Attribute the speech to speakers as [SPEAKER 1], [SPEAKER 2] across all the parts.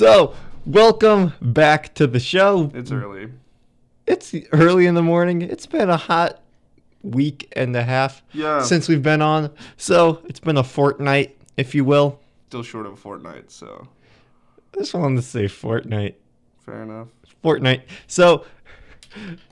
[SPEAKER 1] So, welcome back to the show.
[SPEAKER 2] It's early.
[SPEAKER 1] It's early in the morning. It's been a hot week and a half
[SPEAKER 2] Yeah.
[SPEAKER 1] since we've been on. So, it's been a fortnight, if you will.
[SPEAKER 2] Still short of a fortnight, so
[SPEAKER 1] I just wanted to say fortnight.
[SPEAKER 2] fair enough.
[SPEAKER 1] Fortnight. So,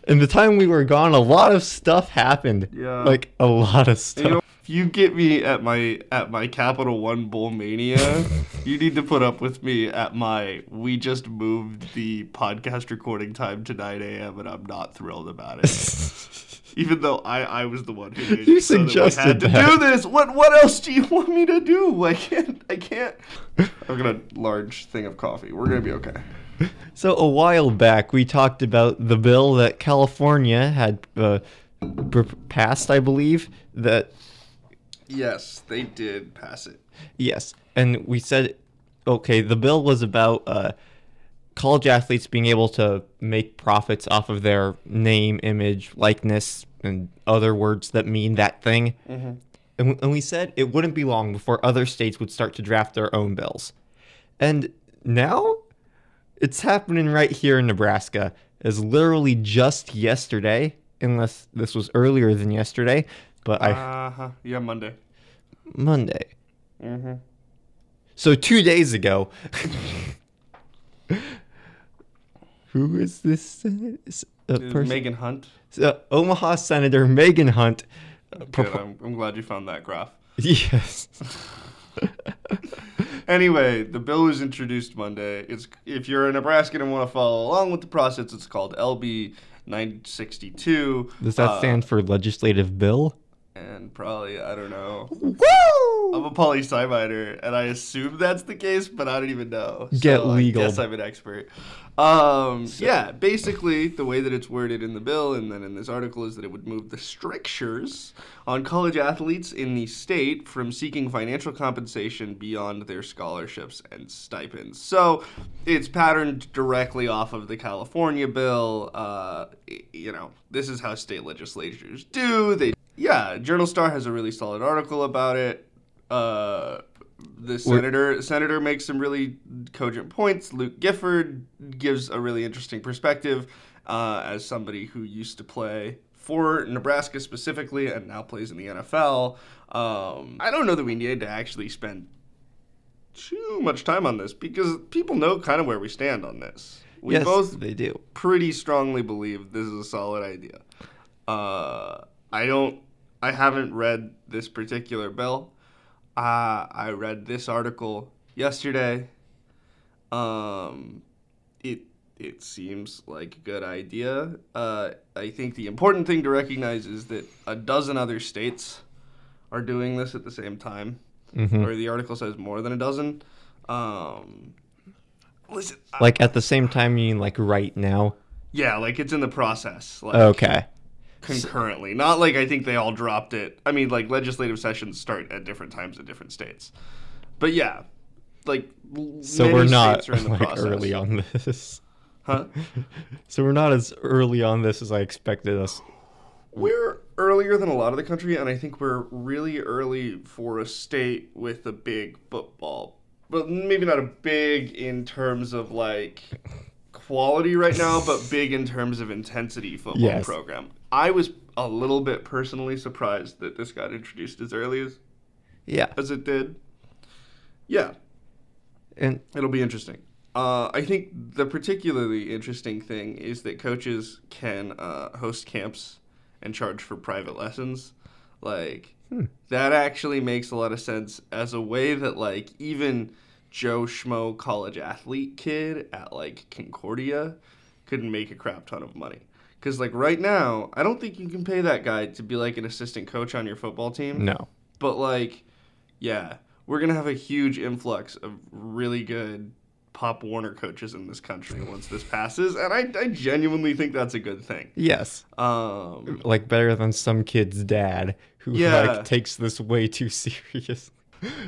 [SPEAKER 1] in the time we were gone, a lot of stuff happened.
[SPEAKER 2] Yeah.
[SPEAKER 1] Like, a lot of stuff.
[SPEAKER 2] You know, if you get me at my at my Capital One Bowl Mania, you need to put up with me at my we just moved the podcast recording time to 9 a.m. and I'm not thrilled about it. Even though I, I was the one who made
[SPEAKER 1] You
[SPEAKER 2] it so
[SPEAKER 1] suggested
[SPEAKER 2] had to
[SPEAKER 1] that.
[SPEAKER 2] do this. What what else do you want me to do? I can't I can't. I've got a large thing of coffee. We're gonna be okay.
[SPEAKER 1] So a while back, we talked about the bill that California had uh, passed, I believe. That
[SPEAKER 2] Yes, they did pass it.
[SPEAKER 1] yes, and we said, okay, the bill was about uh, college athletes being able to make profits off of their name, image, likeness, and other words that mean that thing. And, w- and we said it wouldn't be long before other states would start to draft their own bills. And now it's happening right here in Nebraska. As literally just yesterday, unless this was earlier than yesterday, but I
[SPEAKER 2] Uh huh. Yeah, Monday.
[SPEAKER 1] Monday.
[SPEAKER 2] Mm-hmm.
[SPEAKER 1] So two days ago. Who is this uh, person?
[SPEAKER 2] Megan Hunt.
[SPEAKER 1] uh, Omaha Senator Megan Hunt. uh,
[SPEAKER 2] Good.
[SPEAKER 1] propo-
[SPEAKER 2] I'm, I'm glad you found that graph.
[SPEAKER 1] yes.
[SPEAKER 2] Anyway, the bill was introduced Monday. It's if you're a Nebraskan and want to follow along with the process, it's called LB 962.
[SPEAKER 1] Does that
[SPEAKER 2] Uh,
[SPEAKER 1] stand for legislative bill?
[SPEAKER 2] And probably I don't know.
[SPEAKER 1] Woo!
[SPEAKER 2] I'm a poli sci minor, and I assume that's the case, but I don't even know.
[SPEAKER 1] Get
[SPEAKER 2] So
[SPEAKER 1] legal.
[SPEAKER 2] I guess I'm an expert. Um, yeah, basically the way that it's worded in the bill and then in this article is that it would move the strictures on college athletes in the state from seeking financial compensation beyond their scholarships and stipends. So it's patterned directly off of the California bill. Uh, you know, this is how state legislatures do. They yeah, Journal Star has a really solid article about it. Uh, the senator senator makes some really cogent points. Luke Gifford gives a really interesting perspective uh, as somebody who used to play for Nebraska specifically and now plays in the NFL. Um, I don't know that we needed to actually spend too much time on this because people know kind of where we stand on this. We
[SPEAKER 1] yes,
[SPEAKER 2] both
[SPEAKER 1] they do.
[SPEAKER 2] pretty strongly believe this is a solid idea. Uh, I don't. I haven't read this particular bill. Uh, I read this article yesterday. Um, it it seems like a good idea. Uh, I think the important thing to recognize is that a dozen other states are doing this at the same time,
[SPEAKER 1] Mhm.
[SPEAKER 2] or the article says more than a dozen. Um, listen, I-
[SPEAKER 1] Like at the same time, you mean like right now?
[SPEAKER 2] yeah, like it's in the process. Like,
[SPEAKER 1] Okay.
[SPEAKER 2] Concurrently. Not like I think they all dropped it. I mean, like legislative sessions start at different times in different states. But yeah, like
[SPEAKER 1] So
[SPEAKER 2] many
[SPEAKER 1] we're not
[SPEAKER 2] are in the
[SPEAKER 1] like
[SPEAKER 2] process.
[SPEAKER 1] early on this.
[SPEAKER 2] Huh?
[SPEAKER 1] So we're not as early on this as I expected us.
[SPEAKER 2] We're earlier than a lot of the country, and I think we're really early for a state with a big football. But maybe not a big in terms of like quality right now, but big in terms of intensity football
[SPEAKER 1] Yes.
[SPEAKER 2] program. I was a little bit personally surprised that this got introduced as early as
[SPEAKER 1] Yeah.
[SPEAKER 2] as it did. Yeah,
[SPEAKER 1] And
[SPEAKER 2] it'll be interesting. Uh, I think the particularly interesting thing is that coaches can uh, host camps and charge for private lessons. Like that actually makes a lot of sense as a way that like even Joe Schmo college athlete kid at like Concordia could make a crap ton of money. Cause like right now, I don't think you can pay that guy to be like an assistant coach on your football team.
[SPEAKER 1] no.
[SPEAKER 2] But like, yeah, we're gonna have a huge influx of really good Pop Warner coaches in this country once this passes, and I, I genuinely think that's a good thing.
[SPEAKER 1] Yes.
[SPEAKER 2] Um,
[SPEAKER 1] Like better than some kid's dad who
[SPEAKER 2] Yeah.
[SPEAKER 1] like takes this way too serious.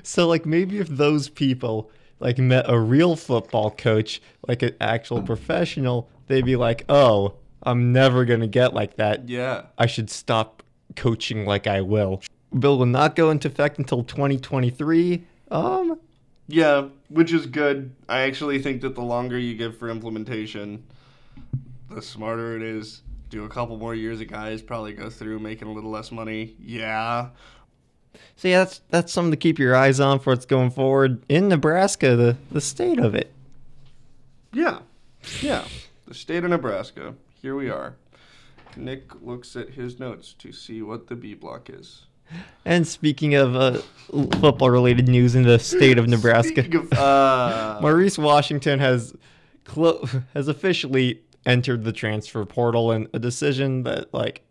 [SPEAKER 1] So like maybe if those people like met a real football coach, like an actual professional, they'd be like, "Oh, I'm never going to get like that.
[SPEAKER 2] yeah,
[SPEAKER 1] I should stop coaching like I will." Bill will not go into effect until 2023. Um
[SPEAKER 2] Yeah, which is good. I actually think that the longer you give for implementation, the smarter it is. Do a couple more years of guys probably go through making a little less money. Yeah.
[SPEAKER 1] So yeah, that's that's something to keep your eyes on for what's going forward in Nebraska, the the state of it.
[SPEAKER 2] Yeah. Yeah. The state of Nebraska. Here we are. Nick looks at his notes to see what the B block is.
[SPEAKER 1] And speaking of uh, football related news in the state of Nebraska,
[SPEAKER 2] of, uh,
[SPEAKER 1] Maurice Washington has clo- has officially entered the transfer portal and a decision that like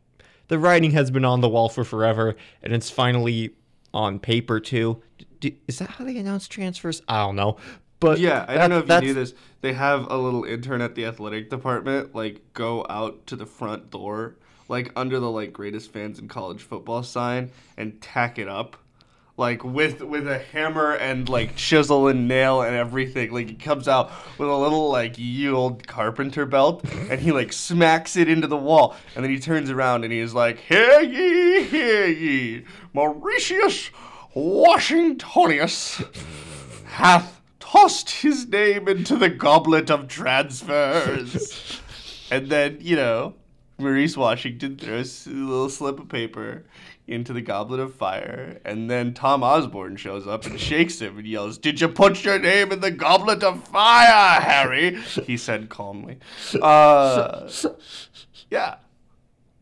[SPEAKER 1] the writing has been on the wall for forever and it's finally on paper too. D- is that how they announce transfers? I don't know. But
[SPEAKER 2] yeah, I
[SPEAKER 1] that-
[SPEAKER 2] don't know if you knew this. They have a little intern at the athletic department like go out to the front door, like under the like greatest fans in college football sign, and tack it up, like with with a hammer and like chisel and nail and everything. Like he comes out with a little like ye old carpenter belt, and he like smacks it into the wall, and then he turns around and he's like, "Hear ye, hear ye, Mauritius Washingtonius." hath tossed his name into the goblet of transfers. and then, you know, Maurice Washington throws a little slip of paper into the goblet of fire. And then Tom Osborne shows up and shakes him and yells, Did you put your name in the goblet of fire, Harry? He said calmly. Uh, yeah.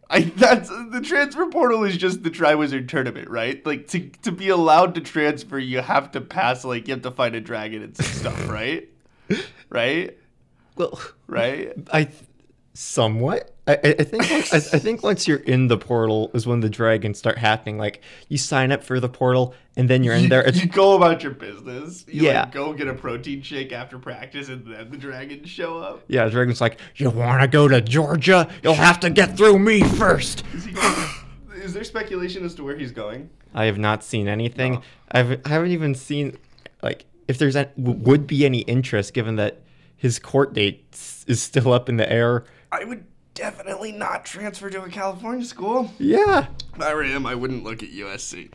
[SPEAKER 2] I that's the transfer portal is just the Triwizard tournament, right? Like to to be allowed to transfer, you have to pass like you have to find a dragon and some stuff, right? Right?
[SPEAKER 1] well,
[SPEAKER 2] Right?
[SPEAKER 1] I somewhat. I, I think once, I, I think once you're in the portal is when the dragons start happening. Like you sign up for the portal and then you're in there. It's,
[SPEAKER 2] you go about your business. You
[SPEAKER 1] Yeah.
[SPEAKER 2] like go get a protein shake after practice and then the dragons show up.
[SPEAKER 1] yeah, the dragon's like, you want to go to Georgia? You'll have to get through me first.
[SPEAKER 2] Is, he, is there speculation as to where he's going?
[SPEAKER 1] I have not seen anything.
[SPEAKER 2] No.
[SPEAKER 1] I've I haven't even seen like if there's a, w- would be any interest given that his court date is still up in the air.
[SPEAKER 2] I would definitely not transfer to a California school.
[SPEAKER 1] Yeah.
[SPEAKER 2] If I were him, I wouldn't look at USC.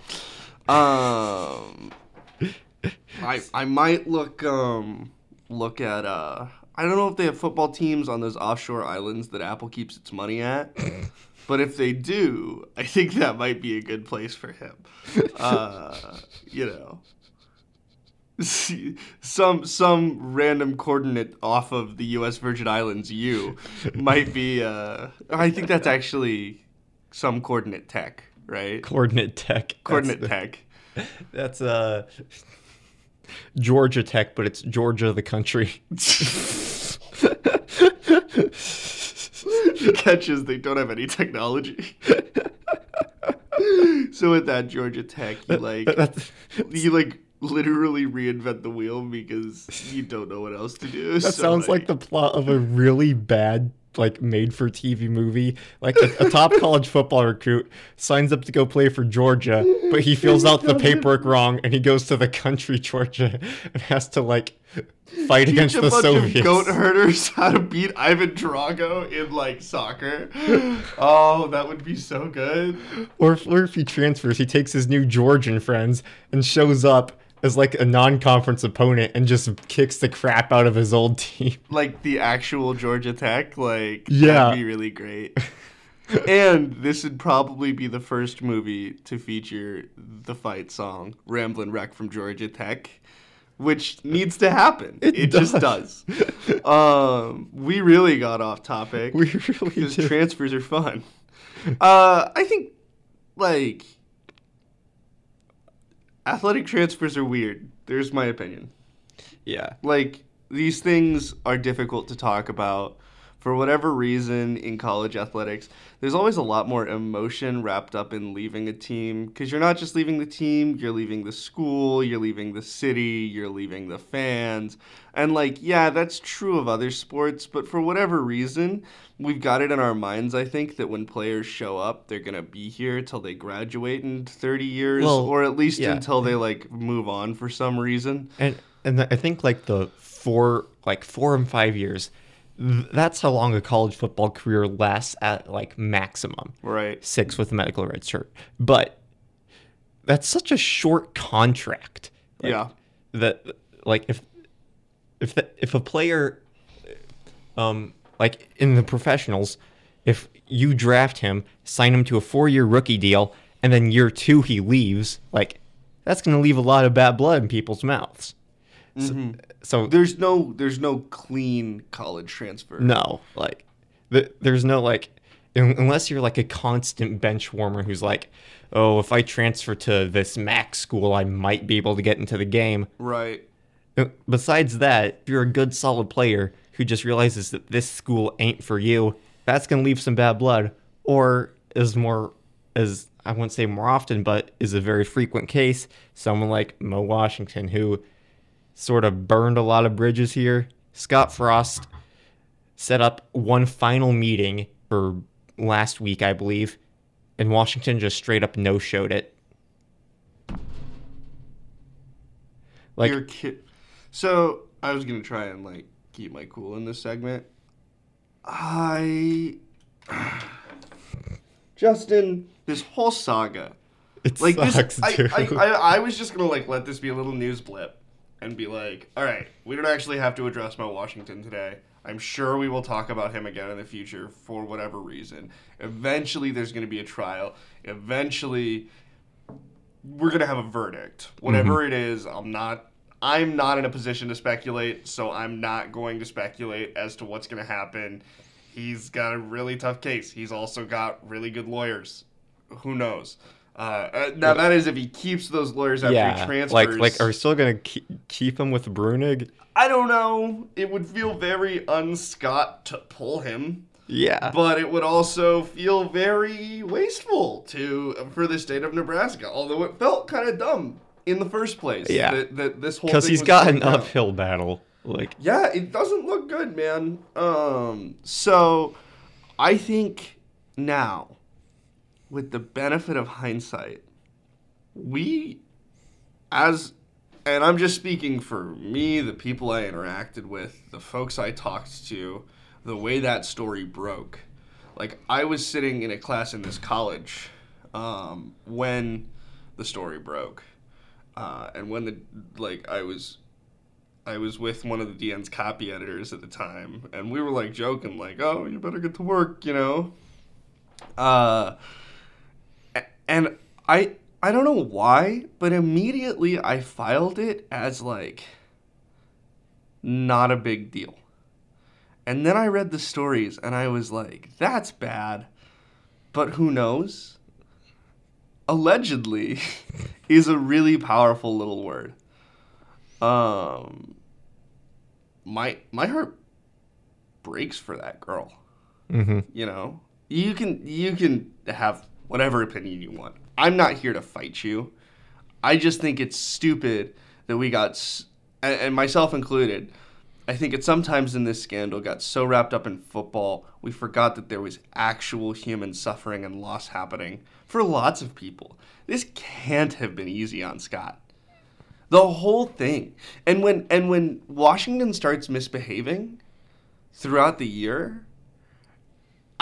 [SPEAKER 2] Um, I I might look um look at uh I don't know if they have football teams on those offshore islands that Apple keeps its money at, but if they do, I think that might be a good place for him. Uh, you know. Some some random coordinate off of the U.S. Virgin Islands U might be. Uh, I think that's actually some coordinate tech, right?
[SPEAKER 1] Coordinate Tech. That's
[SPEAKER 2] Coordinate
[SPEAKER 1] the-
[SPEAKER 2] tech.
[SPEAKER 1] That's uh Georgia Tech, but it's Georgia the country.
[SPEAKER 2] the catch is they don't have any technology. so with that Georgia Tech, you like
[SPEAKER 1] That's,
[SPEAKER 2] you like literally reinvent the wheel because you don't know what else to do.
[SPEAKER 1] that sounds like the plot of a really bad like made for TV movie. Like a, a top college football recruit signs up to go play for Georgia, but he fills out the paperwork wrong and he goes to the country Georgia and has to like fight
[SPEAKER 2] Teach
[SPEAKER 1] against
[SPEAKER 2] a
[SPEAKER 1] the
[SPEAKER 2] bunch
[SPEAKER 1] Soviets.
[SPEAKER 2] of goat herders how to beat Ivan Drago in like soccer. Oh, that would be so good.
[SPEAKER 1] Or or if he transfers, he takes his new Georgian friends and shows up as like a non-conference opponent and just kicks the crap out of his old team.
[SPEAKER 2] like the actual Georgia Tech, like
[SPEAKER 1] Yeah.
[SPEAKER 2] that'd be really great. and this would probably be the first movie to feature the fight song "Ramblin' Wreck" from Georgia Tech, which needs to happen.
[SPEAKER 1] It
[SPEAKER 2] It, just does. um, we really got off topic
[SPEAKER 1] We really
[SPEAKER 2] because transfers are fun. Uh, I think like athletic transfers are weird. There's my opinion
[SPEAKER 1] yeah.
[SPEAKER 2] like these things are difficult to talk about for whatever reason in college athletics there's always a lot more emotion wrapped up in leaving a team because you're not just leaving the team you're leaving the school you're leaving the city you're leaving the fans and like yeah that's true of other sports but for whatever reason we've got it in our minds i think that when players show up they're going to be here till they graduate in 30 years
[SPEAKER 1] Well,
[SPEAKER 2] or at least
[SPEAKER 1] yeah.
[SPEAKER 2] until they like move on for some reason
[SPEAKER 1] And and I think like the four like four and five years, that's how long a college football career lasts at like maximum.
[SPEAKER 2] right
[SPEAKER 1] Six with a medical red shirt, but that's such a short contract. Like,
[SPEAKER 2] yeah
[SPEAKER 1] that like if if the, if a player um like in the professionals if you draft him sign him to a four-year rookie deal and then year two he leaves like that's going to leave a lot of bad blood in people's mouths so, so
[SPEAKER 2] There's no there's no clean college transfer.
[SPEAKER 1] no like th- there's no like unless you're like a constant bench warmer who's like oh if i transfer to this max school i might be able to get into the game
[SPEAKER 2] Right.
[SPEAKER 1] Uh, Besides that, if you're a good solid player who just realizes that this school ain't for you, that's gonna leave some bad blood. Or is more as I wouldn't say more often, but is a very frequent case, someone like Mo Washington who sort of burned a lot of bridges here. Scott Frost set up one final meeting for last week, I believe, and Washington just straight up no showed it. Like
[SPEAKER 2] You're ki- So I was gonna try and like keep my cool in this segment. I Justin, this whole saga.
[SPEAKER 1] it
[SPEAKER 2] Like
[SPEAKER 1] sucks
[SPEAKER 2] this I. I, I, I was just gonna like let this be a little news blip and be like, alright, we don't actually have to address Mo Washington today. I'm sure we will talk about him again in the future for whatever reason. Eventually there's gonna be a trial. Eventually we're gonna have a verdict. Whatever mm-hmm. it is, I'm not I'm not in a position to speculate, so I'm not going to speculate as to what's gonna happen. He's got a really tough case. He's also got really good lawyers. Who knows? Uh, uh, now that is if he keeps those lawyers after he
[SPEAKER 1] yeah,
[SPEAKER 2] transfers.
[SPEAKER 1] like like are we still gonna keep, keep him with Brunig?
[SPEAKER 2] I don't know. It would feel very unscott to pull him,
[SPEAKER 1] Yeah,
[SPEAKER 2] but it would also feel very wasteful to for the state of Nebraska. Although it felt kind of dumb in the first place.
[SPEAKER 1] Yeah.
[SPEAKER 2] that, that this whole
[SPEAKER 1] because he's got an uphill battle. Like
[SPEAKER 2] Yeah, it doesn't look good, man. Um, so I think now, with the benefit of hindsight, we, as, and I'm just speaking for me, the people I interacted with, the folks I talked to, the way that story broke. Like, I was sitting in a class in this college um, when the story broke. Uh, and when the, like, I was I was with one of the DN's copy editors at the time, and we were like joking, like, "Oh, you better get to work," you know. Uh, and I I don't know why, but immediately I filed it as like not a big deal. And then I read the stories, and I was like, "That's bad," but who knows? Allegedly, is a really powerful little word. Um my my heart breaks for that girl.
[SPEAKER 1] Hmm
[SPEAKER 2] you know? You can you can have whatever opinion you want. I'm not here to fight you. I just think it's stupid that we got and, myself included i think it sometimes in this scandal got so wrapped up in football we forgot that there was actual human suffering and loss happening for lots of people. This can't have been easy on scott. The whole thing. And when and when Washington starts misbehaving throughout the year,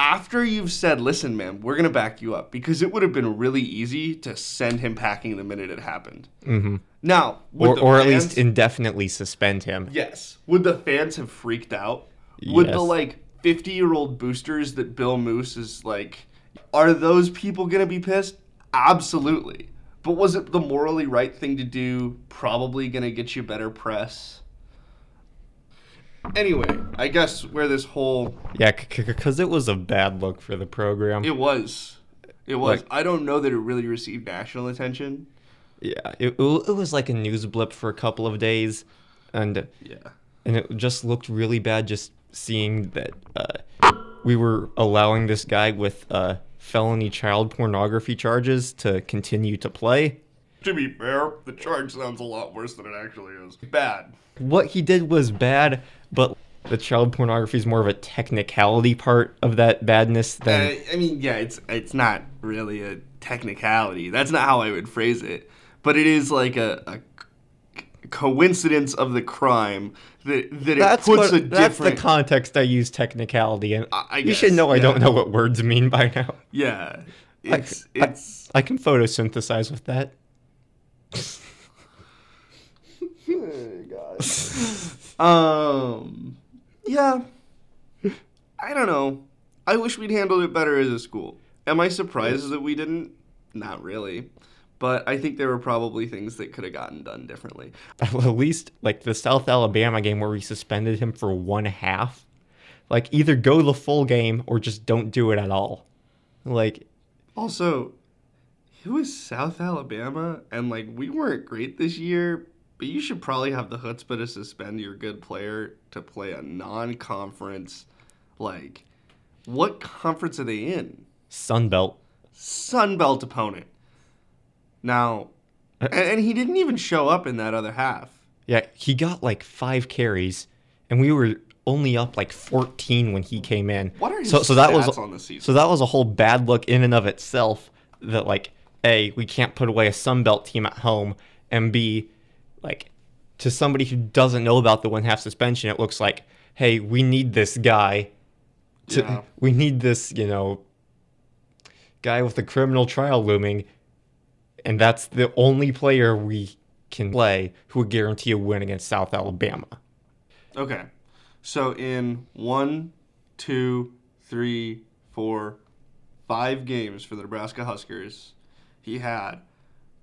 [SPEAKER 2] after you've said, "Listen, man, we're gonna back you up," because it would have been really easy to send him packing the minute it happened.
[SPEAKER 1] hmm
[SPEAKER 2] Now,
[SPEAKER 1] or or at least indefinitely suspend him.
[SPEAKER 2] yes, would the fans have freaked out? Would the like fifty-year-old boosters that Bill Moos is like, are those people gonna be pissed? Absolutely. But was it the morally right thing to do? Probably gonna get you better press. Anyway, I guess where this whole
[SPEAKER 1] Yeah, because it was a bad look for the program.
[SPEAKER 2] it was, it was.
[SPEAKER 1] Like-
[SPEAKER 2] I don't know that it really received national attention.
[SPEAKER 1] yeah, it, it was like a news blip for a couple of days, and
[SPEAKER 2] Yeah.
[SPEAKER 1] and it just looked really bad just seeing that uh, we were allowing this guy with uh, felony child pornography charges to continue to play.
[SPEAKER 2] To be fair, the charge sounds a lot worse than it actually is. Bad.
[SPEAKER 1] What he did was bad, but the child pornography is more of a technicality part of that badness than
[SPEAKER 2] Uh, I mean, yeah, it's it's not really a technicality. That's not how I would phrase it. But it is like a coincidence of the crime that that it
[SPEAKER 1] that's
[SPEAKER 2] puts
[SPEAKER 1] what,
[SPEAKER 2] a
[SPEAKER 1] that's the
[SPEAKER 2] different.
[SPEAKER 1] context I use technicality, and
[SPEAKER 2] I- I
[SPEAKER 1] you should know I don't know what words mean by now.
[SPEAKER 2] yeah,
[SPEAKER 1] I-
[SPEAKER 2] it's
[SPEAKER 1] I-
[SPEAKER 2] it's.
[SPEAKER 1] I can photosynthesize with that.
[SPEAKER 2] Oh, God. Um, yeah. I don't know. I wish we'd handled it better as a school. Am I surprised that we didn't? Not really. But I think there were probably things that could have gotten done differently.
[SPEAKER 1] At least like the South Alabama game where we suspended him for one half. Like either go the full game or just don't do it at all. Like
[SPEAKER 2] Also, it was South Alabama, and like we weren't great this year, but you should probably have the chutzpah to suspend your good player to play a non-conference. Like, what conference are they in?
[SPEAKER 1] Sun Belt.
[SPEAKER 2] Sun Belt opponent. Now, uh, and, and he didn't even show up in that other half.
[SPEAKER 1] Yeah, he got like five carries, and we were only up like 14 when he came in.
[SPEAKER 2] What are his
[SPEAKER 1] so so that was
[SPEAKER 2] on the season?
[SPEAKER 1] so that was a whole bad look in and of itself. That like a we can't put away a Sun Belt team at home, and b like to somebody who doesn't know about the one half suspension, it looks like hey we need this guy. To,
[SPEAKER 2] Yeah.
[SPEAKER 1] We need this you know guy with the criminal trial looming, and that's the only player we can play who would guarantee a win against South Alabama.
[SPEAKER 2] Okay. So in one, two, three, four, five games for the Nebraska Huskers, he had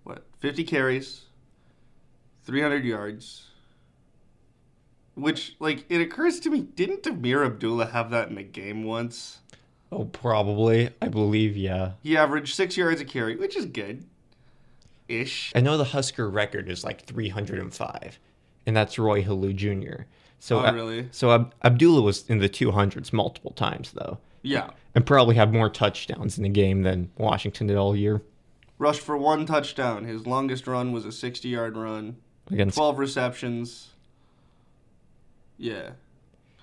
[SPEAKER 2] what, fifty carries, three hundred yards. Which, like, it occurs to me, didn't Ameer Abdullah have that in a game once?
[SPEAKER 1] Oh, probably. I believe, yeah.
[SPEAKER 2] He averaged six yards a carry, which is good. Ish.
[SPEAKER 1] I know the Husker record is like 305, and that's Roy Helu Jr. So,
[SPEAKER 2] Oh,
[SPEAKER 1] uh,
[SPEAKER 2] really?
[SPEAKER 1] So Ab- Abdullah was in the 200s multiple times, though,
[SPEAKER 2] Yeah.
[SPEAKER 1] and probably had more touchdowns in the game than Washington did all year
[SPEAKER 2] Rushed for one touchdown. His longest run was a 60 yard run,
[SPEAKER 1] against.
[SPEAKER 2] 12 receptions. Yeah.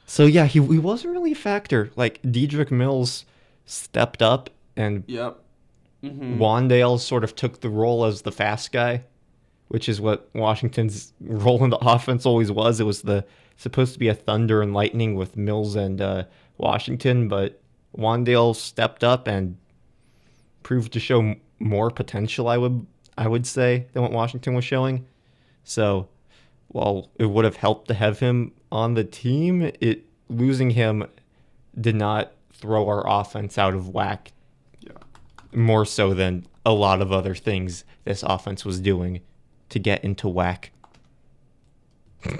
[SPEAKER 1] So yeah, he he wasn't really a factor. Like Dedrick Mills stepped up, and
[SPEAKER 2] Yep. hmm
[SPEAKER 1] Wan'Dale sort of took the role as the fast guy, which is what Washington's role in the offense always was. It was the supposed to be a thunder and lightning with Mills and uh, Washington, but Wan'Dale stepped up and proved to show more potential. I would I would say than what Washington was showing. So, while it would have helped to have him on the team, it losing him did not throw our offense out of whack
[SPEAKER 2] Yeah.
[SPEAKER 1] more so than a lot of other things this offense was doing to get into whack.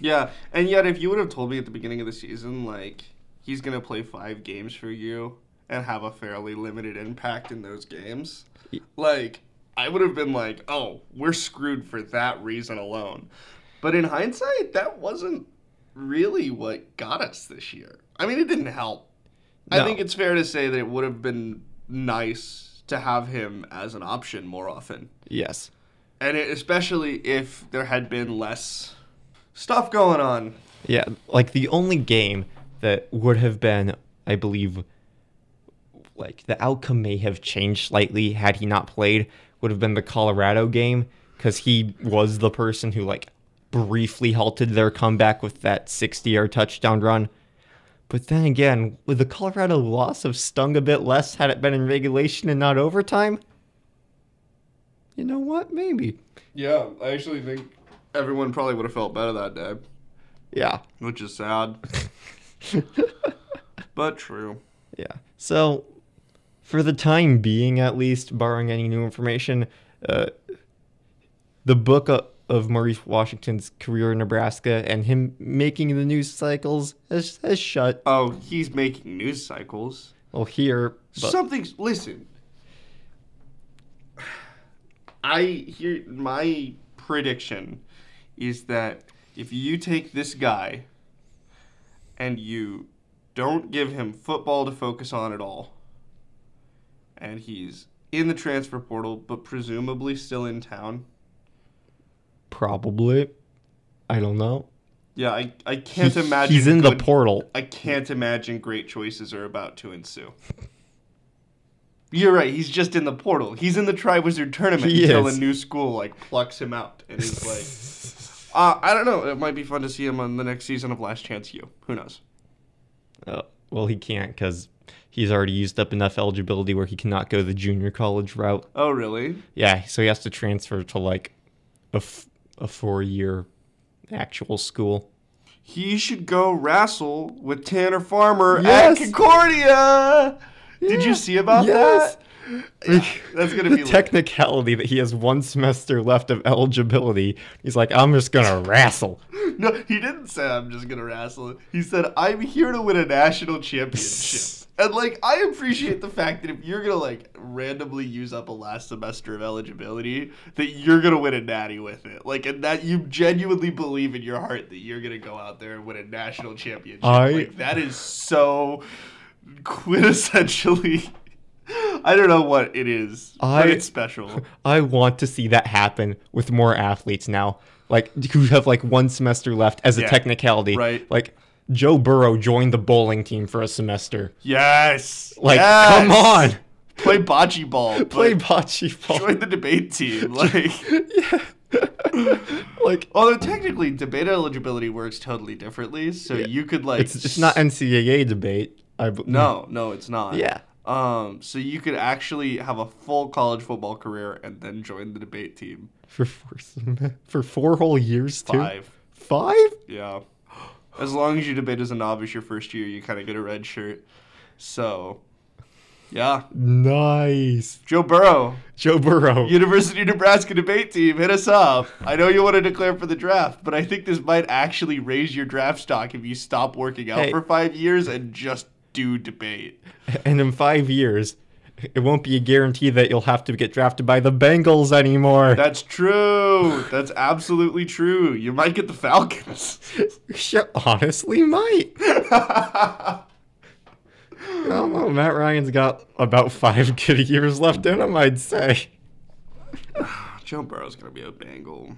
[SPEAKER 2] Yeah, and yet if you would have told me at the beginning of the season, like he's gonna play five games for you and have a fairly limited impact in those games, like I would have been like, oh, we're screwed for that reason alone. But in hindsight, that wasn't really what got us this year. I mean, it didn't help. I think it's fair to say that it would have been nice to have him as an option more often.
[SPEAKER 1] Yes.
[SPEAKER 2] And it, especially if there had been less stuff going on.
[SPEAKER 1] Yeah, like the only game that would have been, I believe, like the outcome may have changed slightly had he not played, would have been the Colorado game because he was the person who like briefly halted their comeback with that 60 yard touchdown run. But then again, would the Colorado loss have stung a bit less had it been in regulation and not overtime? You know what? Maybe.
[SPEAKER 2] Yeah, I actually think everyone probably would have felt better that day,
[SPEAKER 1] Yeah.
[SPEAKER 2] which is sad, but true.
[SPEAKER 1] Yeah. So, for the time being, at least, barring any new information, uh, the book of, Maurice Washington's career in Nebraska and him making the news cycles has, has shut.
[SPEAKER 2] Oh, he's making news cycles.
[SPEAKER 1] Well, here, but
[SPEAKER 2] Something's listen. I hear my prediction is that if you take this guy and you don't give him football to focus on at all, and he's in the transfer portal but presumably still in town.
[SPEAKER 1] probably, I don't know.
[SPEAKER 2] Yeah, I, I can't
[SPEAKER 1] He-
[SPEAKER 2] imagine
[SPEAKER 1] He's in the portal.
[SPEAKER 2] I can't imagine great choices are about to ensue. You're right. He's just in the portal. He's in the Tri Wizard tournament
[SPEAKER 1] He
[SPEAKER 2] until
[SPEAKER 1] is.
[SPEAKER 2] a new school like plucks him out and is like, uh, I don't know. It might be fun to see him on the next season of Last Chance U. Who knows?
[SPEAKER 1] Uh, well, he can't because he's already used up enough eligibility where he cannot go the junior college route.
[SPEAKER 2] Oh, really?
[SPEAKER 1] Yeah, so he has to transfer to like a, f- a four year actual school.
[SPEAKER 2] he should go wrestle with Tanner Farmer
[SPEAKER 1] Yes.
[SPEAKER 2] at Concordia. Did you see about
[SPEAKER 1] Yes.
[SPEAKER 2] that? That's gonna
[SPEAKER 1] the
[SPEAKER 2] be lit.
[SPEAKER 1] technicality that he has one semester left of eligibility. He's like, I'm just gonna wrestle.
[SPEAKER 2] No, he didn't say I'm just gonna wrestle. He said I'm here to win a national championship. and like I appreciate the fact that if you're gonna like randomly use up a last semester of eligibility, that you're gonna win a natty with it. Like and that you genuinely believe in your heart that you're gonna go out there and win a national championship.
[SPEAKER 1] I-
[SPEAKER 2] like that is so quintessentially I don't know what it is,
[SPEAKER 1] I-
[SPEAKER 2] but it's special.
[SPEAKER 1] I want to see that happen with more athletes now, like who have like one semester left as a
[SPEAKER 2] Yeah,
[SPEAKER 1] technicality.
[SPEAKER 2] right.
[SPEAKER 1] Like Joe Burrow joined the bowling team for a semester.
[SPEAKER 2] Yes.
[SPEAKER 1] Like,
[SPEAKER 2] yes!
[SPEAKER 1] come on,
[SPEAKER 2] Play bocce ball.
[SPEAKER 1] play bocce ball.
[SPEAKER 2] join the debate team. Like, yeah.
[SPEAKER 1] like
[SPEAKER 2] although technically debate eligibility works totally differently, so you could like
[SPEAKER 1] it's it's not NCAA debate. I b-
[SPEAKER 2] no, no, it's not.
[SPEAKER 1] Yeah.
[SPEAKER 2] Um, so you could actually have a full college football career and then join the debate team.
[SPEAKER 1] For four for four whole years too.
[SPEAKER 2] Five.
[SPEAKER 1] Five?
[SPEAKER 2] Yeah. As long as you debate as a novice your first year, you kind of get a red shirt. So, yeah.
[SPEAKER 1] Nice.
[SPEAKER 2] Joe Burrow,
[SPEAKER 1] Joe Burrow.
[SPEAKER 2] University of Nebraska debate team, hit us up. I know you want to declare for the draft, but I think this might actually raise your draft stock if you stop working out
[SPEAKER 1] Hey.
[SPEAKER 2] for five years and just do debate.
[SPEAKER 1] And in five years, it won't be a guarantee that you'll have to get drafted by the Bengals anymore.
[SPEAKER 2] That's true. That's absolutely true. You might get the Falcons.
[SPEAKER 1] You honestly might. I don't know. Matt Ryan's got about five good years left in him, I'd say.
[SPEAKER 2] Joe Burrow's gonna be a Bengal.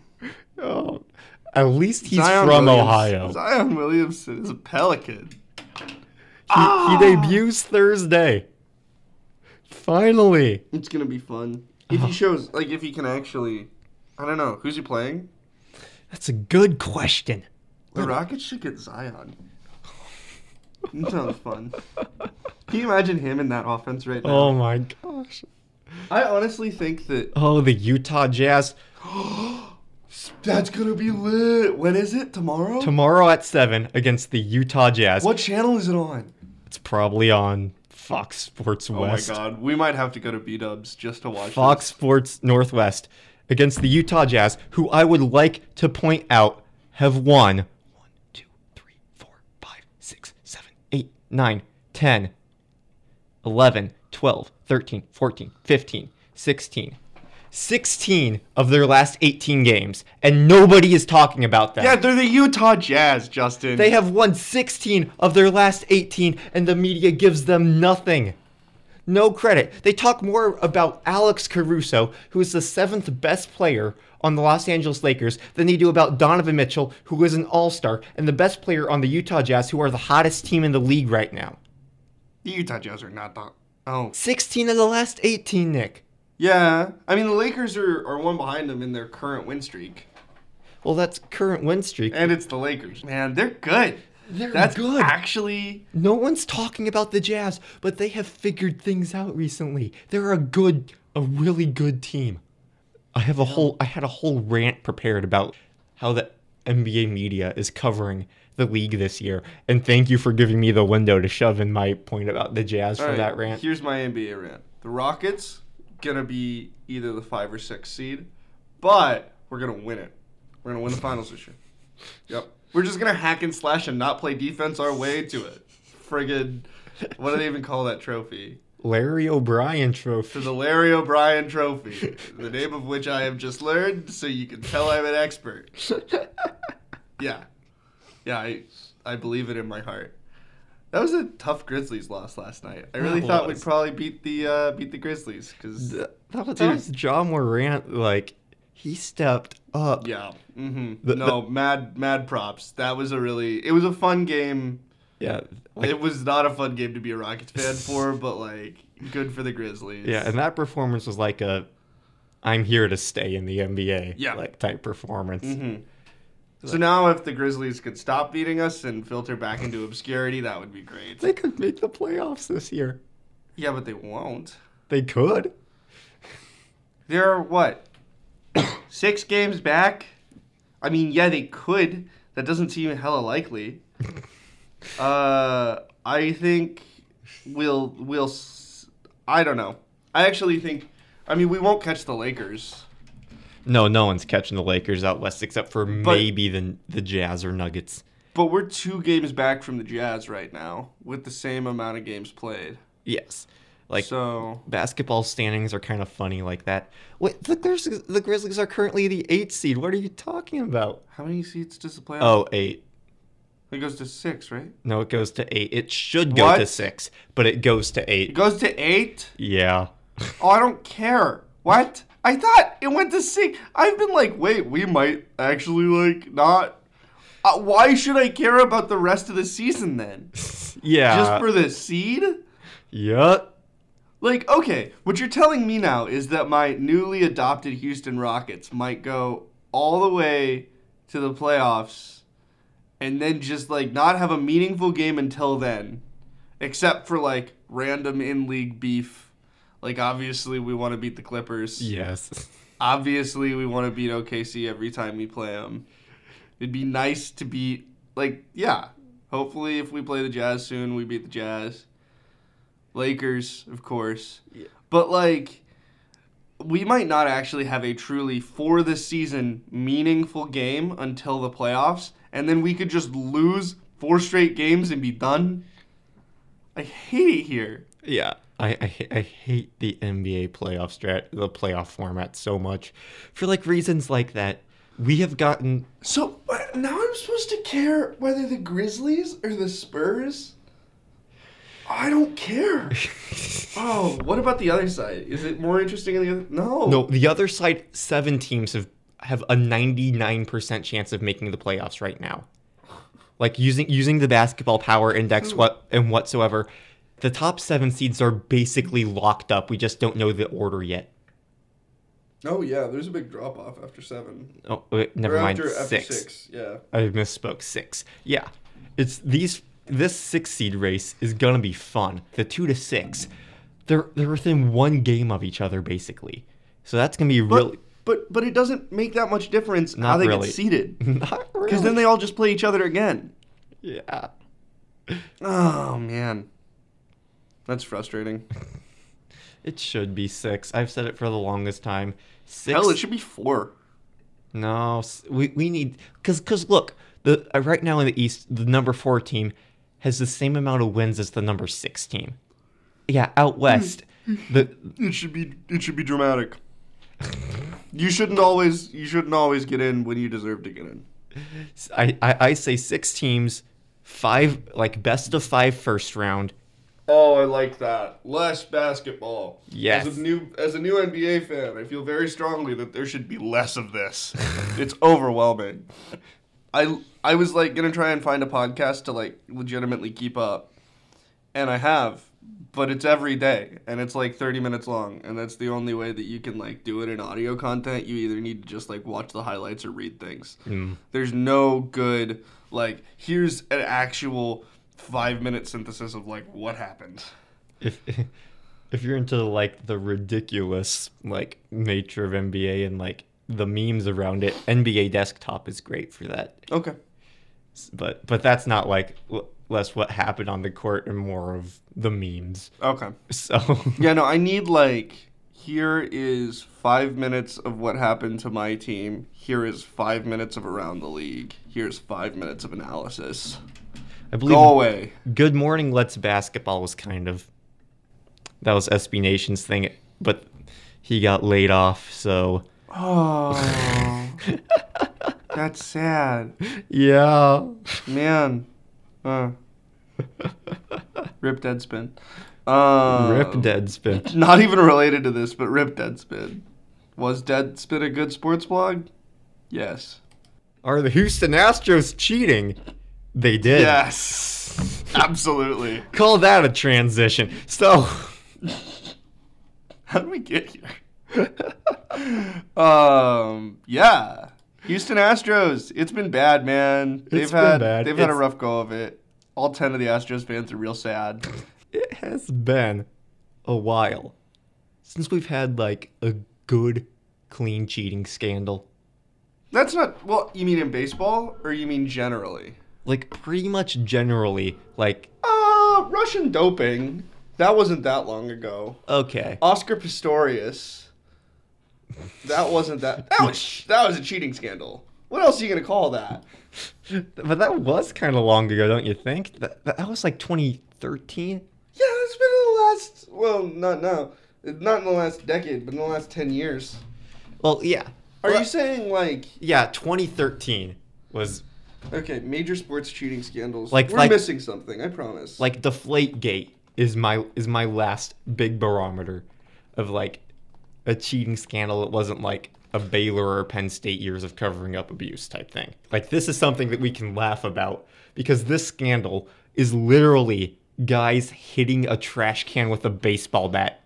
[SPEAKER 1] Oh, at least he's
[SPEAKER 2] Zion
[SPEAKER 1] from
[SPEAKER 2] Williams-
[SPEAKER 1] Ohio.
[SPEAKER 2] Zion Williamson is a Pelican.
[SPEAKER 1] He, he ah! debuts Thursday. Finally.
[SPEAKER 2] It's gonna be fun if he uh-huh. shows like if he can actually. I don't know who's he playing.
[SPEAKER 1] That's a good question.
[SPEAKER 2] The Rockets should get Zion. That sounds fun. Can you imagine him in that offense right now?
[SPEAKER 1] Oh my gosh.
[SPEAKER 2] I honestly think that
[SPEAKER 1] Oh, the Utah Jazz.
[SPEAKER 2] that's gonna be lit. When is it? Tomorrow?
[SPEAKER 1] Tomorrow at 7 against the Utah Jazz.
[SPEAKER 2] What channel is it on?
[SPEAKER 1] It's probably on Fox Sports West.
[SPEAKER 2] Oh my god, we might have to go to B Dubs just to watch
[SPEAKER 1] Fox
[SPEAKER 2] this.
[SPEAKER 1] Sports Northwest against the Utah Jazz, who I would like to point out have won 1, 2, 3, 4, 5, 6, 7, 8, 9, 10, 11, 12, 13, 14, 15, 16. 16 of their last 18 games, and nobody is talking about that.
[SPEAKER 2] Yeah, they're the Utah Jazz, Justin.
[SPEAKER 1] They have won 16 of their last 18, and the media gives them nothing. No credit. They talk more about Alex Caruso, who is the seventh best player on the Los Angeles Lakers, than they do about Donovan Mitchell, who is an all star, and the best player on the Utah Jazz, who are the hottest team in the league right now.
[SPEAKER 2] the Utah Jazz are not that. Oh,
[SPEAKER 1] 16 of the last 18, Nick.
[SPEAKER 2] Yeah. I mean, the Lakers are, are one behind them in their current win streak,
[SPEAKER 1] Well, that's current win streak.
[SPEAKER 2] and it's the Lakers. Man, they're good.
[SPEAKER 1] They're
[SPEAKER 2] That's
[SPEAKER 1] good.
[SPEAKER 2] Actually,
[SPEAKER 1] No one's talking about the Jazz, but they have figured things out recently. They're a good, a really good team. I have a whole, I had a whole rant prepared about how the NBA media is covering the league this year, and thank you for giving me the window to shove in my point about the Jazz for
[SPEAKER 2] All right,
[SPEAKER 1] that rant.
[SPEAKER 2] Here's my NBA rant. The Rockets gonna be either the five or six seed, but we're gonna win it. We're gonna win the finals this year. Yep. We're just gonna hack and slash and not play defense our way to it. Friggin' what do they even call that trophy?
[SPEAKER 1] Larry O'Brien trophy.
[SPEAKER 2] To the Larry O'Brien Trophy, the name of which I have just learned, so you can tell I'm an expert. Yeah, yeah, I I believe it in my heart. That was a tough Grizzlies loss last night. I really
[SPEAKER 1] That
[SPEAKER 2] thought
[SPEAKER 1] was.
[SPEAKER 2] we'd probably beat the uh, beat the Grizzlies because
[SPEAKER 1] Th- that, was, that was Ja Morant. Like he stepped up.
[SPEAKER 2] yeah, hmm
[SPEAKER 1] The-
[SPEAKER 2] no mad mad props. That was a really it was a fun game.
[SPEAKER 1] Yeah, like,
[SPEAKER 2] it was not a fun game to be a Rockets fan for, but like good for the Grizzlies.
[SPEAKER 1] yeah, and that performance was like a, I'm here to stay in the NBA.
[SPEAKER 2] Yeah.
[SPEAKER 1] like type performance.
[SPEAKER 2] hmm So now, if the Grizzlies could stop beating us and filter back into obscurity, that would be great.
[SPEAKER 1] They could make the playoffs this year.
[SPEAKER 2] Yeah, but they won't.
[SPEAKER 1] They could.
[SPEAKER 2] They're what? Six games back? I mean, yeah, they could. That doesn't seem hella likely. uh, I think we'll we'll. I don't know. I actually think. I mean, we won't catch the Lakers.
[SPEAKER 1] No, no one's catching the Lakers out west except for maybe the the Jazz or Nuggets.
[SPEAKER 2] But we're two games back from the Jazz right now, with the same amount of games played.
[SPEAKER 1] Yes, like
[SPEAKER 2] so,
[SPEAKER 1] basketball standings are kind of funny like that. Wait, the Grizzlies, the Grizzlies are currently the eight seed. What are you talking about?
[SPEAKER 2] how many seats does the playoff?
[SPEAKER 1] Oh, eight.
[SPEAKER 2] it goes to six, right?
[SPEAKER 1] No, it goes to eight. It should go to six, but it goes to eight.
[SPEAKER 2] It goes to eight.
[SPEAKER 1] Yeah.
[SPEAKER 2] Oh, I don't care. What? I thought it went to six. I've been like, wait, we might actually like not. Uh, why should I care about the rest of the season then?
[SPEAKER 1] Yeah.
[SPEAKER 2] Just for the seed?
[SPEAKER 1] yeah.
[SPEAKER 2] Like, okay, what you're telling me now is that my newly adopted Houston Rockets might go all the way to the playoffs and then just like not have a meaningful game until then, except for like random in league beef. Like, obviously, we want to beat the Clippers.
[SPEAKER 1] Yes.
[SPEAKER 2] Obviously, we want to beat OKC every time we play them. It'd be nice to beat, like, yeah. Hopefully, if we play the Jazz soon, we beat the Jazz. Lakers, of course.
[SPEAKER 1] Yeah.
[SPEAKER 2] But, like, we might not actually have a truly, for the season, meaningful game until the playoffs. And then we could just lose four straight games and be done. I hate it here.
[SPEAKER 1] Yeah. I, I, I hate the NBA playoff strat the playoff format so much for like reasons like that. We have gotten
[SPEAKER 2] So uh, now I'm supposed to care whether the Grizzlies or the Spurs? I don't care. oh, what about the other side? Is it more interesting on the other? No.
[SPEAKER 1] no the other side seven teams have have a 99% chance of making the playoffs right now. Like using using the basketball power index what and whatsoever, the top 7 seeds are basically locked up. We just don't know the order yet.
[SPEAKER 2] Oh yeah, there's a big drop off after seven.
[SPEAKER 1] Oh, wait, never
[SPEAKER 2] Or
[SPEAKER 1] mind.
[SPEAKER 2] after, after
[SPEAKER 1] six.
[SPEAKER 2] six. Yeah.
[SPEAKER 1] I misspoke. Six. Yeah, it's these. This six seed race is gonna be fun. The two to six, they're they're within one game of each other basically. So that's gonna be
[SPEAKER 2] But
[SPEAKER 1] really
[SPEAKER 2] but but it doesn't make that much difference how they
[SPEAKER 1] really.
[SPEAKER 2] get seated.
[SPEAKER 1] not really.
[SPEAKER 2] Because then they all just play each other again.
[SPEAKER 1] yeah.
[SPEAKER 2] Oh man. That's frustrating.
[SPEAKER 1] It should be six. I've said it for the longest time. Six.
[SPEAKER 2] Hell, it should be four.
[SPEAKER 1] no, we we need because because look, the uh, right now in the East, the number four team has the same amount of wins as the number six team. Yeah, out west, the
[SPEAKER 2] It should be it should be dramatic. you shouldn't always you shouldn't always get in when you deserve to get in.
[SPEAKER 1] I, I, I say six teams, five like best of five first round.
[SPEAKER 2] Oh, I like that. Less basketball.
[SPEAKER 1] Yes.
[SPEAKER 2] As a new as a new NBA fan, I feel very strongly that there should be less of this. it's overwhelming. I I was like gonna try and find a podcast to like legitimately keep up, and I have, but it's every day and it's like thirty minutes long, and that's the only way that you can like do it in audio content. You either need to just like watch the highlights or read things.
[SPEAKER 1] Mm.
[SPEAKER 2] There's no good like here's an actual five minute synthesis of like what happened.
[SPEAKER 1] If if you're into like the ridiculous like nature of NBA and like the memes around it, NBA Desktop is great for that.
[SPEAKER 2] Okay.
[SPEAKER 1] But but that's not like less what happened on the court and more of the memes.
[SPEAKER 2] Okay.
[SPEAKER 1] So
[SPEAKER 2] Yeah, no, I need like here is five minutes of what happened to my team. Here is five minutes of around the league. Here's five minutes of analysis.
[SPEAKER 1] I believe
[SPEAKER 2] Go away.
[SPEAKER 1] Good Morning Let's Basketball was kind of that was SB Nation's thing, but he got laid off, so
[SPEAKER 2] Oh, that's sad,
[SPEAKER 1] yeah.
[SPEAKER 2] man. Uh. Rip Deadspin. Uh,
[SPEAKER 1] Rip Deadspin.
[SPEAKER 2] Not even related to this, but Rip Deadspin. Was Deadspin a good sports blog? Yes.
[SPEAKER 1] Are the Houston Astros cheating? They did.
[SPEAKER 2] Yes. Absolutely.
[SPEAKER 1] Call that a transition. So,
[SPEAKER 2] How did we get here? um, yeah. Houston Astros. It's been bad, man. They've
[SPEAKER 1] It's been
[SPEAKER 2] had
[SPEAKER 1] bad.
[SPEAKER 2] they've had a rough go of it. All ten of the Astros fans are real sad.
[SPEAKER 1] it has been a while since we've had like a good, clean cheating scandal.
[SPEAKER 2] That's not. Well, you mean in baseball, or you mean generally?
[SPEAKER 1] Like pretty much generally, like
[SPEAKER 2] Uh, Russian doping. That wasn't that long ago.
[SPEAKER 1] okay.
[SPEAKER 2] Oscar Pistorius. That wasn't that. That was that was a cheating scandal. What else are you gonna call that?
[SPEAKER 1] But that was kind of long ago, don't you think? That, that was like 2013.
[SPEAKER 2] Yeah, it's been in the last. Well, not now. Not in the last decade, but in the last ten years.
[SPEAKER 1] Well, yeah.
[SPEAKER 2] Are
[SPEAKER 1] Well,
[SPEAKER 2] you saying like
[SPEAKER 1] Yeah, 2013 was
[SPEAKER 2] okay? Major sports cheating scandals.
[SPEAKER 1] Like-
[SPEAKER 2] we're
[SPEAKER 1] like-
[SPEAKER 2] missing something. I promise.
[SPEAKER 1] like Deflate Gate is my is my last big barometer of like a cheating scandal. It wasn't like a Baylor or Penn State years of covering up abuse type thing. Like this is something that we can laugh about because this scandal is literally guys hitting a trash can with a baseball bat.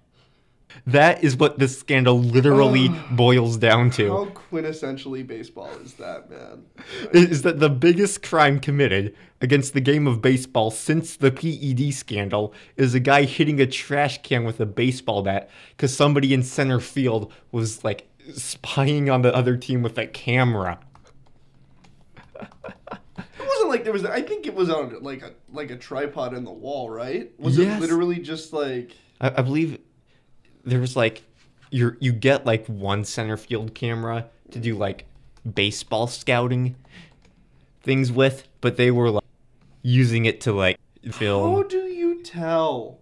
[SPEAKER 1] That is what this scandal literally oh. boils down to.
[SPEAKER 2] How quintessentially baseball is that, man?
[SPEAKER 1] is that the biggest crime committed against the game of baseball since the PED scandal is a guy hitting a trash can with a baseball bat because somebody in center field was like spying on the other team with a camera.
[SPEAKER 2] It wasn't like there was. I think it was on like a like a tripod in the wall, right? Was
[SPEAKER 1] Yes.
[SPEAKER 2] it literally just like?
[SPEAKER 1] I, I believe there was like you you get like one center field camera to do like baseball scouting things with, but they were like using it to like film.
[SPEAKER 2] How do you tell?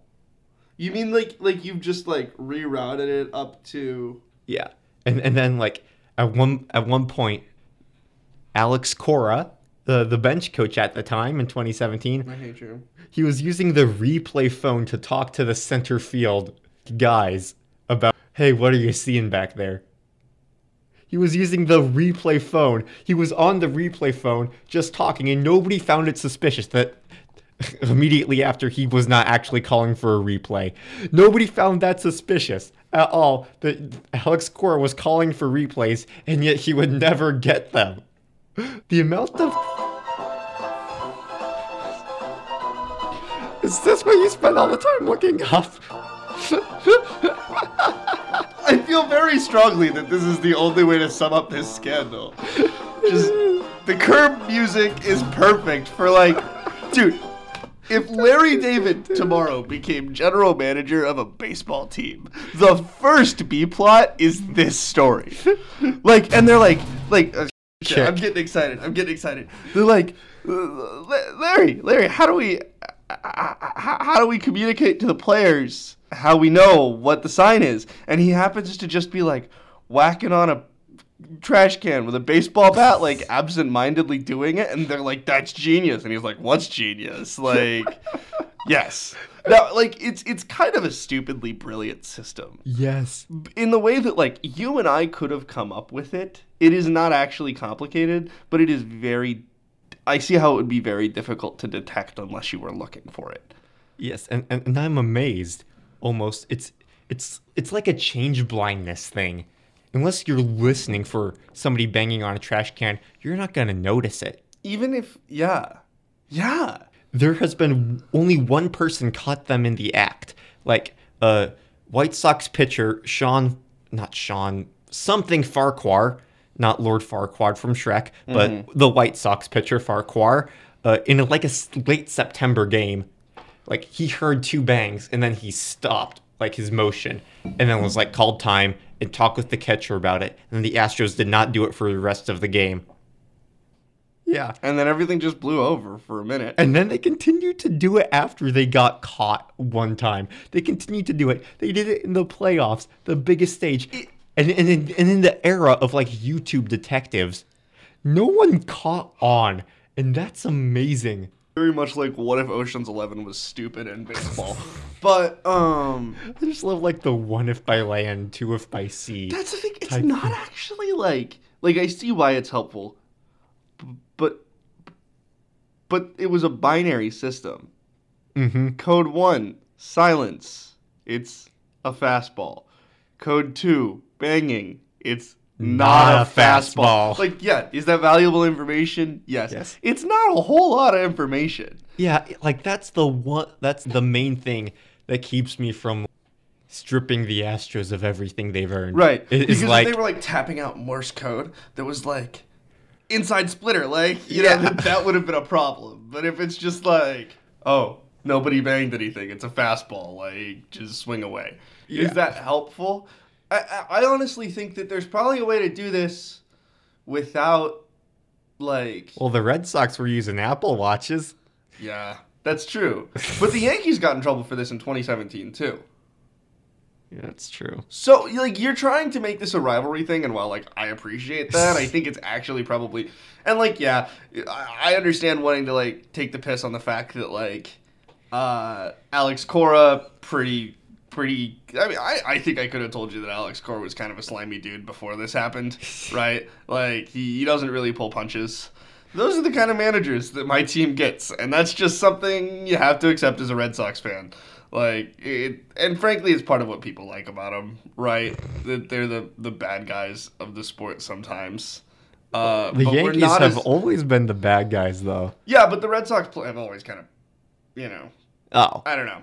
[SPEAKER 2] You mean like like you've just like rerouted it up to?
[SPEAKER 1] Yeah, and and then like at one at one point, Alex Cora, the the bench coach at the time in 2017,
[SPEAKER 2] I hate you.
[SPEAKER 1] he was using the replay phone to talk to the center field guys hey, what are you seeing back there? He was using the replay phone. He was on the replay phone just talking, and nobody found it suspicious that immediately after he was not actually calling for a replay. Nobody found that suspicious at all that Alex Cora was calling for replays, and yet he would never get them. The amount of. Is this what you spend all the time looking up?
[SPEAKER 2] I feel very strongly that this is the only way to sum up this scandal. Just the curb music is perfect for like, dude. If Larry David tomorrow became general manager of a baseball team, the first B plot is this story. Like, and they're like, like, uh, shit, I'm getting excited. I'm getting excited. They're like, "Uh, Larry, Larry, how do we, how, how do we communicate to the players how we know what the sign is? And he happens to just be like whacking on a trash can with a baseball bat, like absent-mindedly doing it, and they're like, "That's genius," and he's like, "What's genius?" Like, yes. Now, like, it's it's kind of a stupidly brilliant system
[SPEAKER 1] Yes.
[SPEAKER 2] in the way that like you and I could have come up with it. It is not actually complicated, but it is very. I see how it would be very difficult to detect unless you were looking for it.
[SPEAKER 1] Yes, and, and, and I'm amazed. Almost, it's it's it's like a change blindness thing. Unless you're listening for somebody banging on a trash can, you're not gonna notice it.
[SPEAKER 2] Even if, yeah, yeah,
[SPEAKER 1] There has been only one person caught them in the act, like uh, White Sox pitcher Sean, not Sean, something Farquhar, not Lord Farquaad from Shrek, but the White Sox pitcher Farquhar, uh, in like a late September game, like he heard two bangs and then he stopped like his motion and then was like called time and talked with the catcher about it and the Astros did not do it for the rest of the game. Yeah.
[SPEAKER 2] and then everything just blew over for a minute.
[SPEAKER 1] And then they continued to do it after they got caught one time. They continued to do it. They did it in the playoffs, the biggest stage. And, and, in, and in the era of like YouTube detectives, no one caught on. And that's amazing.
[SPEAKER 2] Very much like what if Ocean's Eleven was stupid in baseball, but um,
[SPEAKER 1] I just love like the one if by land, two if by sea.
[SPEAKER 2] that's the thing. It's not
[SPEAKER 1] thing.
[SPEAKER 2] actually like like I see why it's helpful, but but it was a binary system.
[SPEAKER 1] Mm-hmm.
[SPEAKER 2] Code 1, silence. It's a fastball. Code 2, banging. It's not,
[SPEAKER 1] Not
[SPEAKER 2] a fastball.
[SPEAKER 1] fastball.
[SPEAKER 2] Like, yeah, is that valuable information? Yes.
[SPEAKER 1] Yes.
[SPEAKER 2] It's not a whole lot of information.
[SPEAKER 1] Yeah, like that's the one. That's the main thing that keeps me from stripping the Astros of everything they've earned.
[SPEAKER 2] Right.
[SPEAKER 1] It-
[SPEAKER 2] because
[SPEAKER 1] like
[SPEAKER 2] they were like tapping out Morse code that was like inside splitter, like you
[SPEAKER 1] Yeah.
[SPEAKER 2] know, that, that would have been a problem. But if it's just like, oh, nobody banged anything, it's a fastball, like just swing away.
[SPEAKER 1] Yeah.
[SPEAKER 2] Is that helpful? I, I honestly think that there's probably a way to do this without like
[SPEAKER 1] Well, the Red Sox were using Apple Watches.
[SPEAKER 2] yeah, that's true. But the Yankees got in trouble for this in 2017 too.
[SPEAKER 1] Yeah, that's true.
[SPEAKER 2] So like you're trying to make this a rivalry thing, and while like I appreciate that, I think it's actually probably and like yeah, I I understand wanting to like take the piss on the fact that like uh Alex Cora pretty pretty I mean I, I think I could have told you that Alex Cora was kind of a slimy dude before this happened, right? Like he, he doesn't really pull punches. Those are the kind of managers that my team gets, and that's just something you have to accept as a Red Sox fan. Like it, and frankly, it's part of what people like about them, right? That they're the the bad guys of the sport sometimes. Uh,
[SPEAKER 1] The
[SPEAKER 2] but we're
[SPEAKER 1] Yankees
[SPEAKER 2] not
[SPEAKER 1] have
[SPEAKER 2] as-
[SPEAKER 1] always been the bad guys, though.
[SPEAKER 2] yeah, but the Red Sox play, have always kind of, you know,
[SPEAKER 1] Oh.
[SPEAKER 2] I don't know.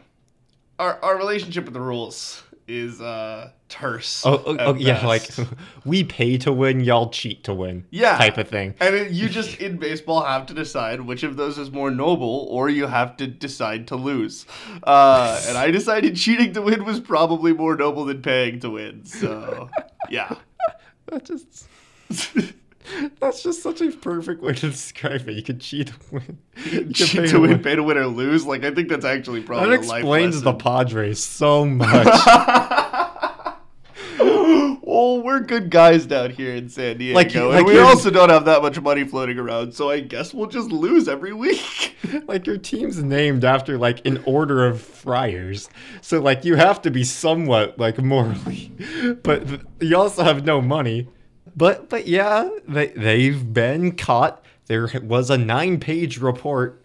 [SPEAKER 2] Our our relationship with the rules is uh terse.
[SPEAKER 1] Oh, oh, oh, yeah, like we pay to win, y'all cheat to win.
[SPEAKER 2] Yeah.
[SPEAKER 1] type of thing.
[SPEAKER 2] And it, you just in baseball have to decide which of those is more noble, or you have to decide to lose. Uh, and I decided cheating to win was probably more noble than paying to win. So, yeah.
[SPEAKER 1] That just that's just such a perfect way to describe it. You could cheat to win. You
[SPEAKER 2] cheat to win, pay to win, or lose. Like I think that's actually probably
[SPEAKER 1] That
[SPEAKER 2] a life
[SPEAKER 1] explains the. Padres so much.
[SPEAKER 2] well, we're good guys down here in San Diego,
[SPEAKER 1] Like-
[SPEAKER 2] and
[SPEAKER 1] like
[SPEAKER 2] we also don't have that much money floating around. So I guess we'll just lose every week.
[SPEAKER 1] like your team's named after like an order of friars, so like you have to be somewhat like morally, but you also have no money. But but yeah, they they've been caught. There was a nine-page report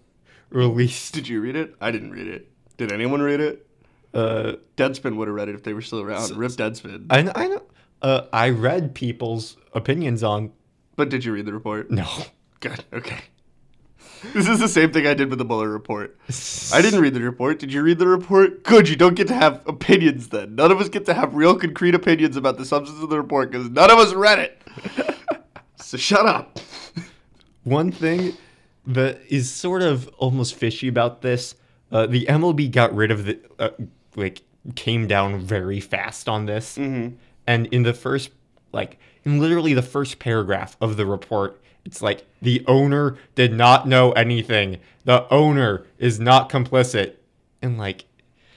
[SPEAKER 1] released.
[SPEAKER 2] Did you read it? I didn't read it. Did anyone read it?
[SPEAKER 1] Uh,
[SPEAKER 2] Deadspin would have read it if they were still around. Rip Deadspin.
[SPEAKER 1] I kn- I know. Uh, I read people's opinions on.
[SPEAKER 2] But did you read the report?
[SPEAKER 1] No.
[SPEAKER 2] Good. Okay. This is the same thing I did with the Mueller report. I didn't read the report. Did you read the report? Good. You don't get to have opinions then. None of us get to have real concrete opinions about the substance of the report because none of us read it. so shut up.
[SPEAKER 1] One thing that is sort of almost fishy about this, uh, the MLB got rid of the uh, like came down very fast on this,
[SPEAKER 2] Mm-hmm.
[SPEAKER 1] and in the first like in literally the first paragraph of the report, it's like the owner did not know anything. The owner is not complicit, and like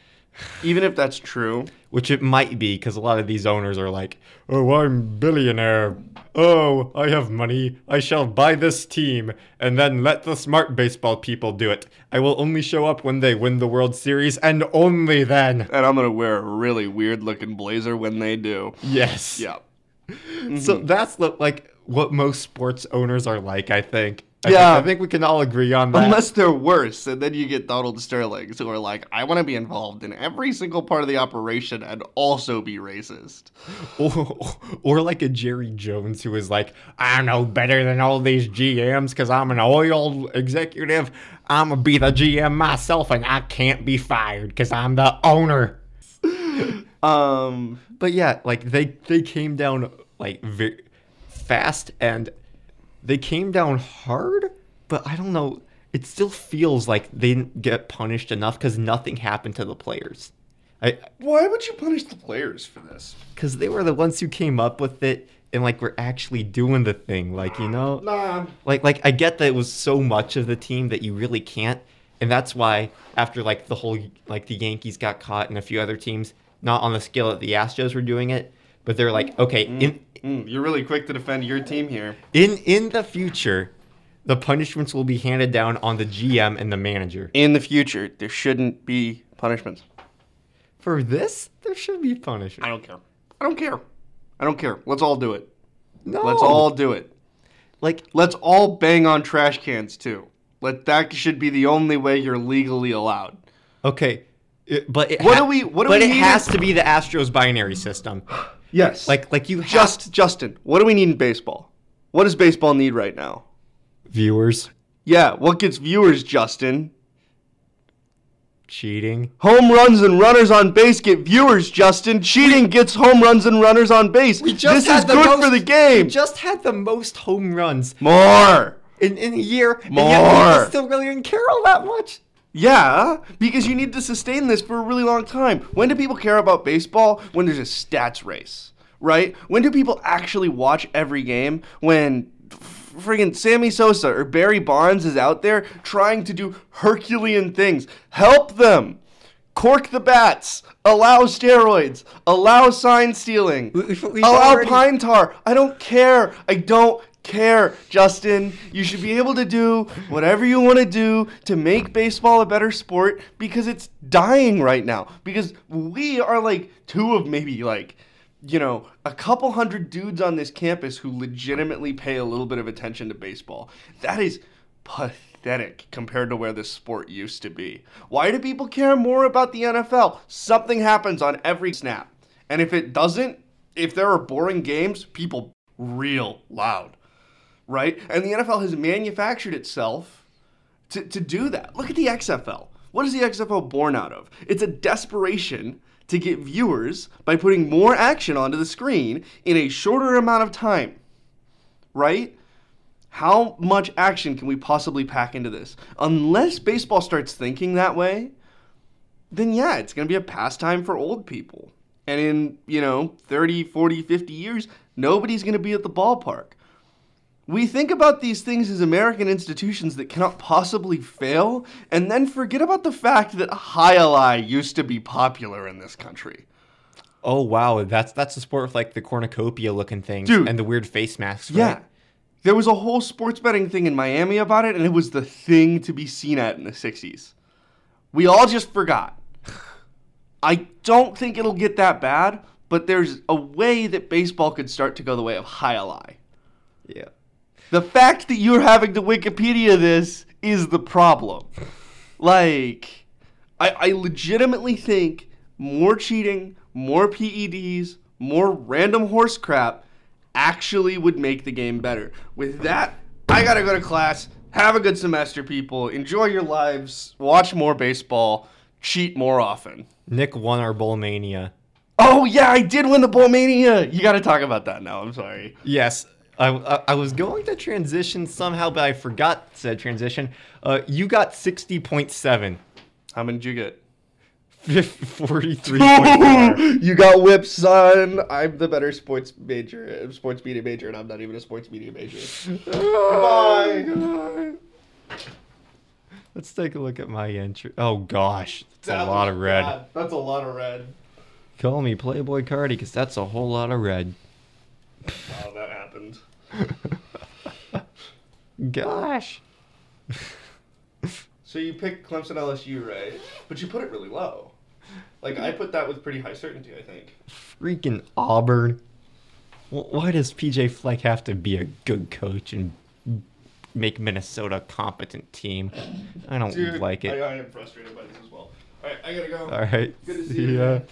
[SPEAKER 2] Even if that's true,
[SPEAKER 1] which it might be because a lot of these owners are like, "Oh, I'm billionaire. Oh, I have money. I shall buy this team and then let the smart baseball people do it. I will only show up when they win the World Series and only then."
[SPEAKER 2] and I'm gonna wear a really weird looking blazer when they do.
[SPEAKER 1] Yes.
[SPEAKER 2] Yeah.
[SPEAKER 1] So mm-hmm. that's like what most sports owners are like. I think. I
[SPEAKER 2] Yeah.
[SPEAKER 1] Think, I think we can all agree on that.
[SPEAKER 2] Unless they're worse, and then you get Donald Sterlings who are like, I want to be involved in every single part of the operation and also be racist.
[SPEAKER 1] or, or like a Jerry Jones who is like, I know better than all these GMs because I'm an oil executive. I'm gonna be the GM myself and I can't be fired because I'm the owner.
[SPEAKER 2] Um,
[SPEAKER 1] But yeah, like they they came down like very fast and they came down hard, but I don't know. It still feels like they didn't get punished enough because nothing happened to the players. I
[SPEAKER 2] why would you punish the players for this?
[SPEAKER 1] because they were the ones who came up with it and like were actually doing the thing. Like you know,
[SPEAKER 2] Nah.
[SPEAKER 1] like like I get that it was so much of the team that you really can't, and that's why after like the whole like the Yankees got caught and a few other teams, not on the scale that the Astros were doing it, but they're like, okay, in
[SPEAKER 2] Mm, you're really quick to defend your team here.
[SPEAKER 1] in in the future, the punishments will be handed down on the GM and the manager.
[SPEAKER 2] In the future, there shouldn't be punishments.
[SPEAKER 1] For this, there should be punishment.
[SPEAKER 2] I don't care. I don't care. I don't care. Let's all do it.
[SPEAKER 1] No,
[SPEAKER 2] Let's all do it.
[SPEAKER 1] like
[SPEAKER 2] Let's all bang on trash cans too. Let that should be the only way you're legally allowed.
[SPEAKER 1] okay, it- but it
[SPEAKER 2] What
[SPEAKER 1] ha-
[SPEAKER 2] do we- what do
[SPEAKER 1] but
[SPEAKER 2] we
[SPEAKER 1] it has to be the Astros binary system.
[SPEAKER 2] Yes.
[SPEAKER 1] Like like you have
[SPEAKER 2] just Justin, what do we need in baseball? What does baseball need right now?
[SPEAKER 1] viewers.
[SPEAKER 2] Yeah, what gets viewers, Justin?
[SPEAKER 1] Cheating.
[SPEAKER 2] Home runs and runners on base get viewers, Justin. Cheating gets home runs and runners on base. this is good for the game.
[SPEAKER 1] We just had the most home runs
[SPEAKER 2] More.
[SPEAKER 1] in, in a year. And
[SPEAKER 2] More.
[SPEAKER 1] yet people still really didn't care all that much.
[SPEAKER 2] Yeah, because you need to sustain this for a really long time. When do people care about baseball? When there's a stats race, right? When do people actually watch every game? When friggin' Sammy Sosa or Barry Bonds is out there trying to do Herculean things. Help them. Cork the bats. Allow steroids. Allow sign stealing.
[SPEAKER 1] We've-
[SPEAKER 2] Allow
[SPEAKER 1] already-
[SPEAKER 2] pine tar. I don't care. I don't care, Justin. You should be able to do whatever you want to do to make baseball a better sport because it's dying right now. Because we are like two of maybe like, you know, a couple hundred dudes on this campus who legitimately pay a little bit of attention to baseball. That is pathetic compared to where this sport used to be. Why do people care more about the NFL? Something happens on every snap. And if it doesn't, if there are boring games, people real loud. Right? And the NFL has manufactured itself to, to do that. Look at the XFL. What is the XFL born out of? It's a desperation to get viewers by putting more action onto the screen in a shorter amount of time. Right? How much action can we possibly pack into this? Unless baseball starts thinking that way, then yeah, it's going to be a pastime for old people. And in, you know, 30, 40, 50 years, nobody's going to be at the ballpark. We think about these things as American institutions that cannot possibly fail, and then forget about the fact that jai alai used to be popular in this country.
[SPEAKER 1] Oh wow, that's that's the sport with like the cornucopia looking things
[SPEAKER 2] Dude.
[SPEAKER 1] and the weird face masks. Right?
[SPEAKER 2] Yeah. There was a whole sports betting thing in Miami about it, and it was the thing to be seen at in the 60s. We all just forgot. I don't think it'll get that bad, but there's a way that baseball could start to go the way of jai
[SPEAKER 1] alai.
[SPEAKER 2] The fact that you're having to Wikipedia this is the problem. Like, I, I legitimately think more cheating, more PEDs, more random horse crap actually would make the game better. With that, I gotta go to class. Have a good semester, people. Enjoy your lives. Watch more baseball. Cheat more often.
[SPEAKER 1] Nick won our bowl mania.
[SPEAKER 2] Oh yeah, I did win the bowl Bullmania. You gotta talk about that now. I'm sorry.
[SPEAKER 1] Yes. I, I, I was going to transition somehow, but I forgot said transition. Uh, you got 60.7.
[SPEAKER 2] How many did you get?
[SPEAKER 1] 43.4.
[SPEAKER 2] you got whipped, son. I'm the better sports major, sports media major, and I'm not even a sports media major. Goodbye.
[SPEAKER 1] Let's take a look at my entry. Oh gosh, that's a lot of red.
[SPEAKER 2] That's a lot of red.
[SPEAKER 1] Call me Playboi Carti, because that's a whole lot of red.
[SPEAKER 2] Wow, that happened.
[SPEAKER 1] Gosh.
[SPEAKER 2] So you picked Clemson LSU, right? But you put it really low. Like I put that with pretty high certainty. I think.
[SPEAKER 1] Freaking Auburn. Why does PJ Fleck have to be a good coach and make Minnesota a competent team? I don't like it.
[SPEAKER 2] I, I am frustrated by this as well. All right, I gotta go.
[SPEAKER 1] All right.
[SPEAKER 2] Good to see
[SPEAKER 1] See
[SPEAKER 2] you.